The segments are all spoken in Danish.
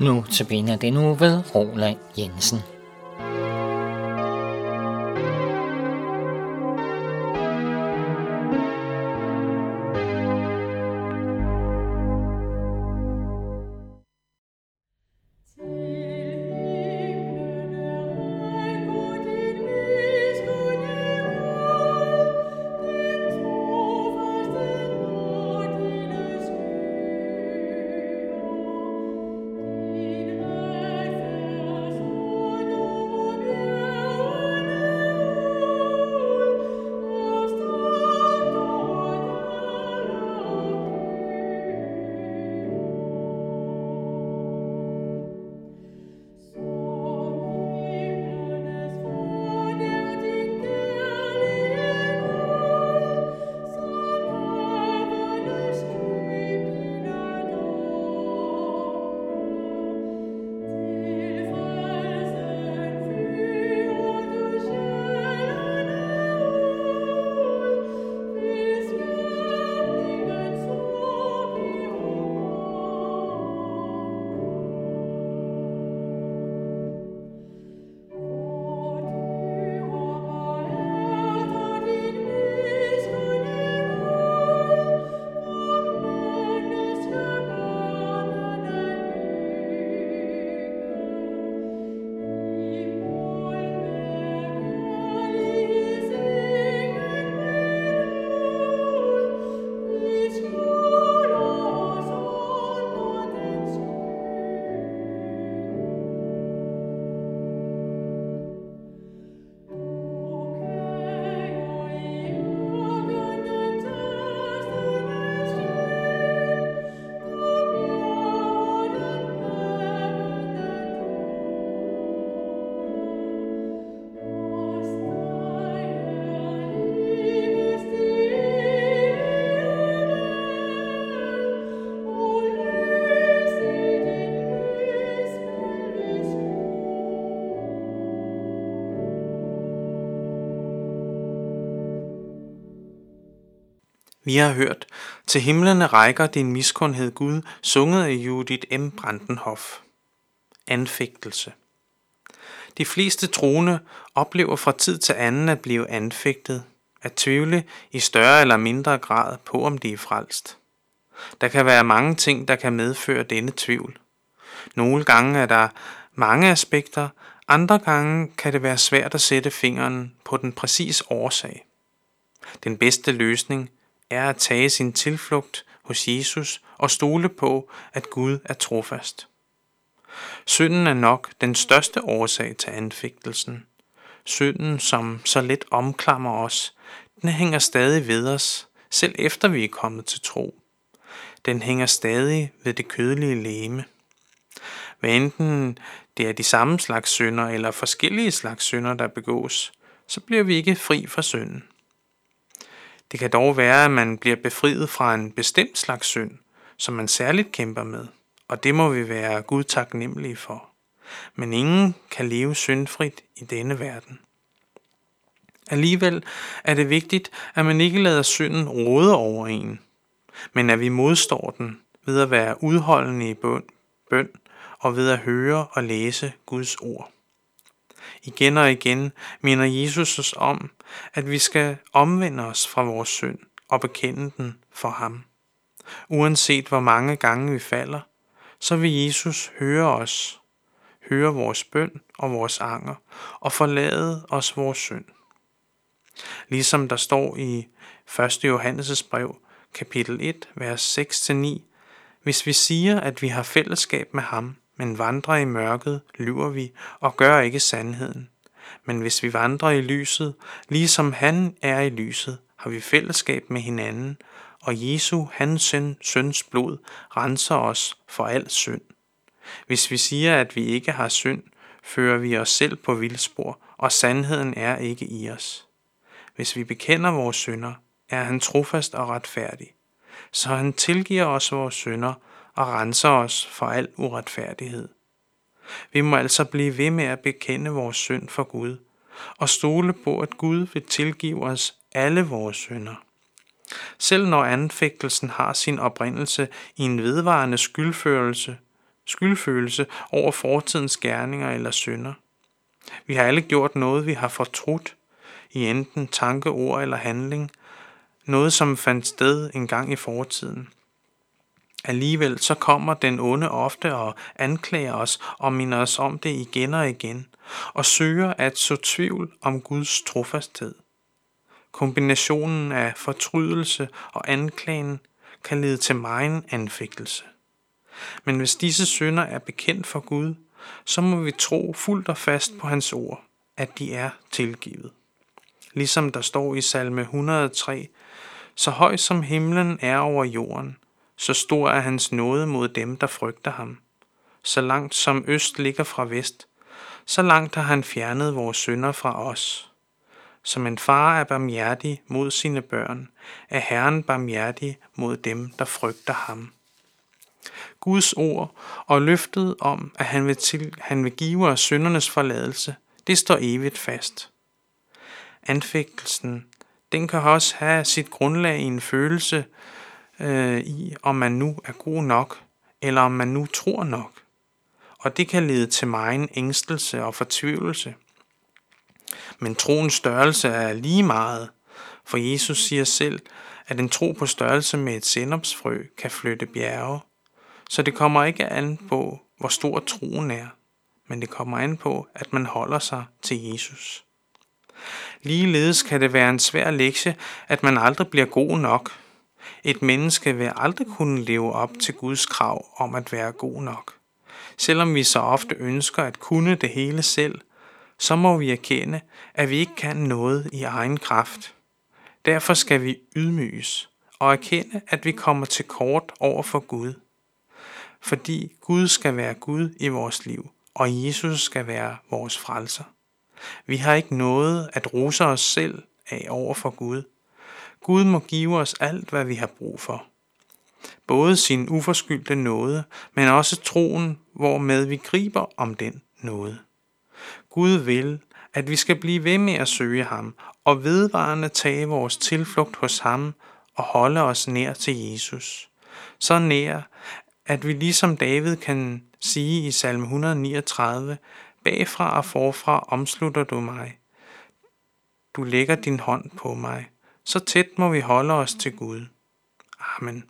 Nu tabiner det nu ved Roland Jensen. Vi har hørt, til himlene rækker din miskundhed Gud, sunget af Judith M. Brandenhoff. Anfægtelse. De fleste troende oplever fra tid til anden at blive anfægtet, at tvivle i større eller mindre grad på, om de er frelst. Der kan være mange ting, der kan medføre denne tvivl. Nogle gange er der mange aspekter, andre gange kan det være svært at sætte fingeren på den præcis årsag. Den bedste løsning er at tage sin tilflugt hos Jesus og stole på, at Gud er trofast. Synden er nok den største årsag til anfægtelsen. Synden, som så let omklammer os, den hænger stadig ved os, selv efter vi er kommet til tro. Den hænger stadig ved det kødelige læme. Hvad enten det er de samme slags synder eller forskellige slags synder, der begås, så bliver vi ikke fri fra synden. Det kan dog være, at man bliver befriet fra en bestemt slags synd, som man særligt kæmper med, og det må vi være Gud taknemmelige for. Men ingen kan leve syndfrit i denne verden. Alligevel er det vigtigt, at man ikke lader synden råde over en, men at vi modstår den ved at være udholdende i bøn, bøn og ved at høre og læse Guds ord. Igen og igen minder Jesus os om, at vi skal omvende os fra vores synd og bekende den for ham. Uanset hvor mange gange vi falder, så vil Jesus høre os, høre vores bøn og vores anger og forlade os vores synd. Ligesom der står i 1. Johannes' brev, kapitel 1, vers 6-9, hvis vi siger, at vi har fællesskab med ham, men vandrer i mørket, lyver vi og gør ikke sandheden. Men hvis vi vandrer i lyset, ligesom han er i lyset, har vi fællesskab med hinanden, og Jesu, hans søn, søns blod, renser os for al synd. Hvis vi siger, at vi ikke har synd, fører vi os selv på vildspor, og sandheden er ikke i os. Hvis vi bekender vores synder, er han trofast og retfærdig, så han tilgiver os vores synder og renser os for al uretfærdighed. Vi må altså blive ved med at bekende vores synd for Gud og stole på, at Gud vil tilgive os alle vores synder. Selv når anfægtelsen har sin oprindelse i en vedvarende skyldfølelse, skyldfølelse over fortidens gerninger eller synder. Vi har alle gjort noget, vi har fortrudt, i enten tanke, ord eller handling, noget som fandt sted engang i fortiden. Alligevel så kommer den onde ofte og anklager os og minder os om det igen og igen, og søger at så tvivl om Guds trofasthed. Kombinationen af fortrydelse og anklagen kan lede til megen anfægtelse. Men hvis disse synder er bekendt for Gud, så må vi tro fuldt og fast på hans ord, at de er tilgivet. Ligesom der står i salme 103, så høj som himlen er over jorden, så stor er hans nåde mod dem, der frygter ham. Så langt som øst ligger fra vest, så langt har han fjernet vores synder fra os. Som en far er barmhjertig mod sine børn, er Herren barmhjertig mod dem, der frygter ham. Guds ord og løftet om, at han vil, til, han vil give os syndernes forladelse, det står evigt fast. Anfægtelsen, den kan også have sit grundlag i en følelse øh, i, om man nu er god nok, eller om man nu tror nok. Og det kan lede til megen ængstelse og fortvivlelse. Men troens størrelse er lige meget, for Jesus siger selv, at en tro på størrelse med et sennepsfrø kan flytte bjerge. Så det kommer ikke an på, hvor stor troen er, men det kommer an på, at man holder sig til Jesus. Ligeledes kan det være en svær lektie, at man aldrig bliver god nok. Et menneske vil aldrig kunne leve op til Guds krav om at være god nok. Selvom vi så ofte ønsker at kunne det hele selv, så må vi erkende, at vi ikke kan noget i egen kraft. Derfor skal vi ydmyges og erkende, at vi kommer til kort over for Gud. Fordi Gud skal være Gud i vores liv, og Jesus skal være vores frelser. Vi har ikke noget at rose os selv af over for Gud. Gud må give os alt, hvad vi har brug for. Både sin uforskyldte nåde, men også troen, hvormed vi griber om den nåde. Gud vil, at vi skal blive ved med at søge ham og vedvarende tage vores tilflugt hos ham og holde os nær til Jesus. Så nær, at vi ligesom David kan sige i salme 139, bagfra og forfra omslutter du mig. Du lægger din hånd på mig. Så tæt må vi holde os til Gud. Amen.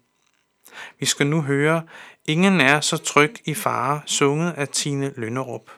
Vi skal nu høre, ingen er så tryg i fare, sunget af Tine Lønnerup.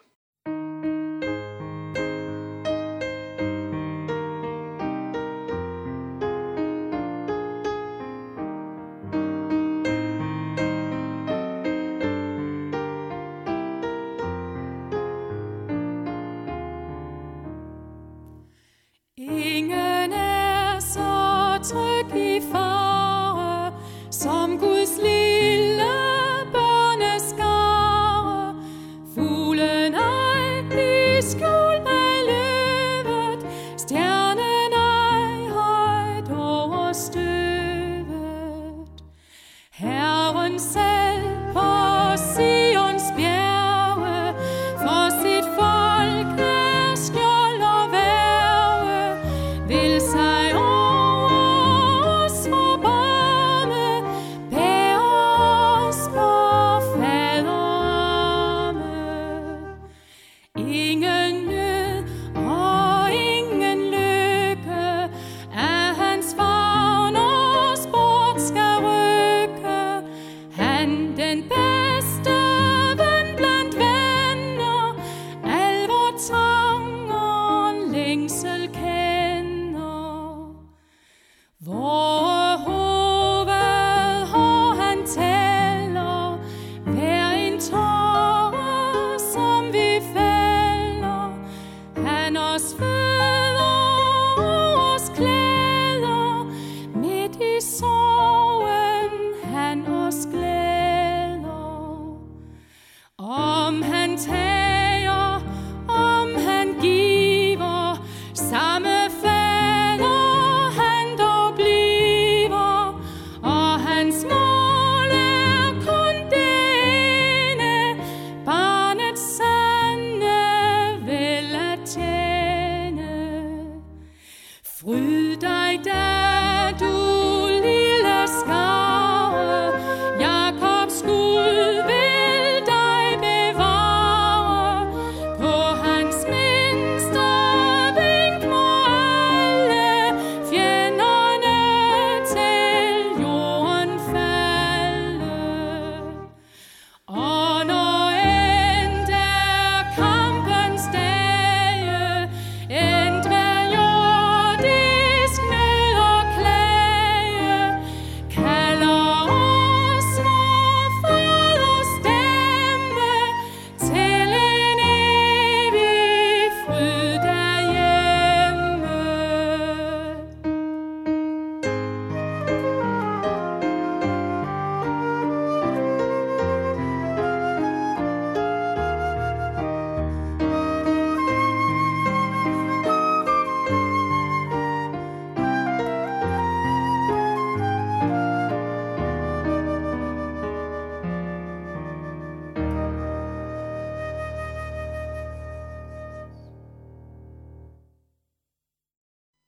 sky.